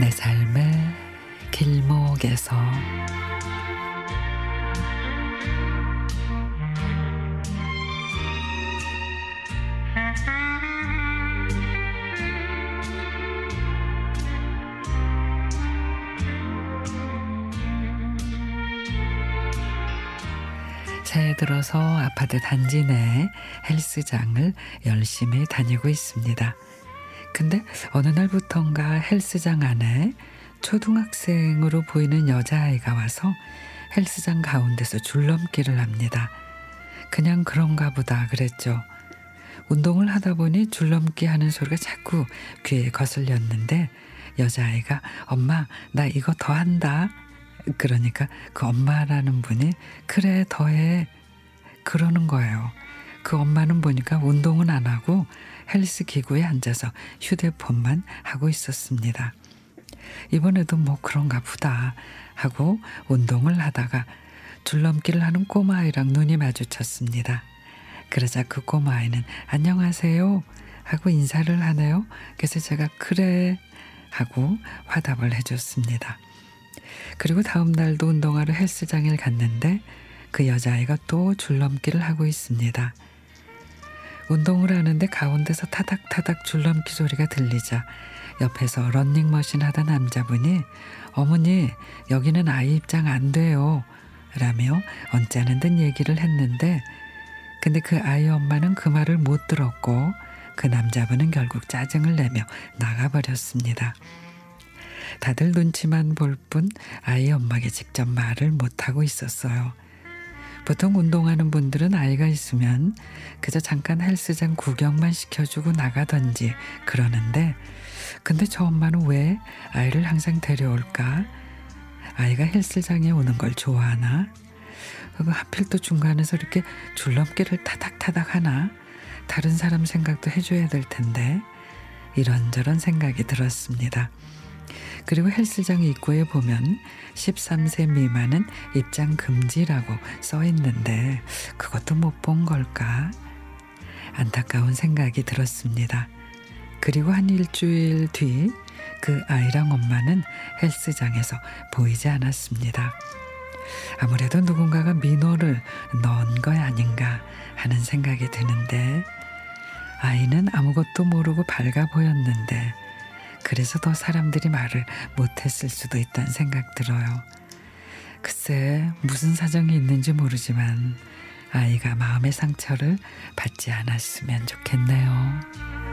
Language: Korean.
내 삶의 길목에서 새해 들어서 아파트 단지 내 헬스장을 열심히 다니고 있습니다. 근데 어느 날부턴가 헬스장 안에 초등학생으로 보이는 여자아이가 와서 헬스장 가운데서 줄넘기를 합니다. 그냥 그런가 보다 그랬죠. 운동을 하다 보니 줄넘기 하는 소리가 자꾸 귀에 거슬렸는데 여자아이가 엄마 나 이거 더 한다. 그러니까 그 엄마라는 분이 그래 더해 그러는 거예요. 그 엄마는 보니까 운동은 안 하고 헬스 기구에 앉아서 휴대폰만 하고 있었습니다. 이번에도 뭐 그런가 보다 하고 운동을 하다가 줄넘기를 하는 꼬마아이랑 눈이 마주쳤습니다. 그러자 그 꼬마아이는 안녕하세요 하고 인사를 하네요. 그래서 제가 그래 하고 화답을 해줬습니다. 그리고 다음 날도 운동하러 헬스장에 갔는데 그 여자아이가 또 줄넘기를 하고 있습니다. 운동을 하는데 가운데서 타닥타닥 줄넘기 소리가 들리자 옆에서 런닝머신 하던 남자분이 어머니 여기는 아이 입장 안 돼요 라며 언짢은 듯 얘기를 했는데 근데 그 아이 엄마는 그 말을 못 들었고 그 남자분은 결국 짜증을 내며 나가버렸습니다. 다들 눈치만 볼 뿐 아이 엄마에게 직접 말을 못하고 있었어요. 보통 운동하는 분들은 아이가 있으면 그저 잠깐 헬스장 구경만 시켜주고 나가던지 그러는데 근데 저 엄마는 왜 아이를 항상 데려올까? 아이가 헬스장에 오는 걸 좋아하나? 하필 또 중간에서 이렇게 줄넘기를 타닥타닥 하나? 다른 사람 생각도 해줘야 될 텐데 이런저런 생각이 들었습니다. 그리고 헬스장 입구에 보면 13세 미만은 입장 금지라고 써 있는데 그것도 못 본 걸까? 안타까운 생각이 들었습니다. 그리고 한 일주일 뒤 그 아이랑 엄마는 헬스장에서 보이지 않았습니다. 아무래도 누군가가 민호를 넣은 거 아닌가 하는 생각이 드는데 아이는 아무것도 모르고 밝아 보였는데 그래서 더 사람들이 말을 못했을 수도 있다는 생각 들어요. 글쎄 무슨 사정이 있는지 모르지만 아이가 마음의 상처를 받지 않았으면 좋겠네요.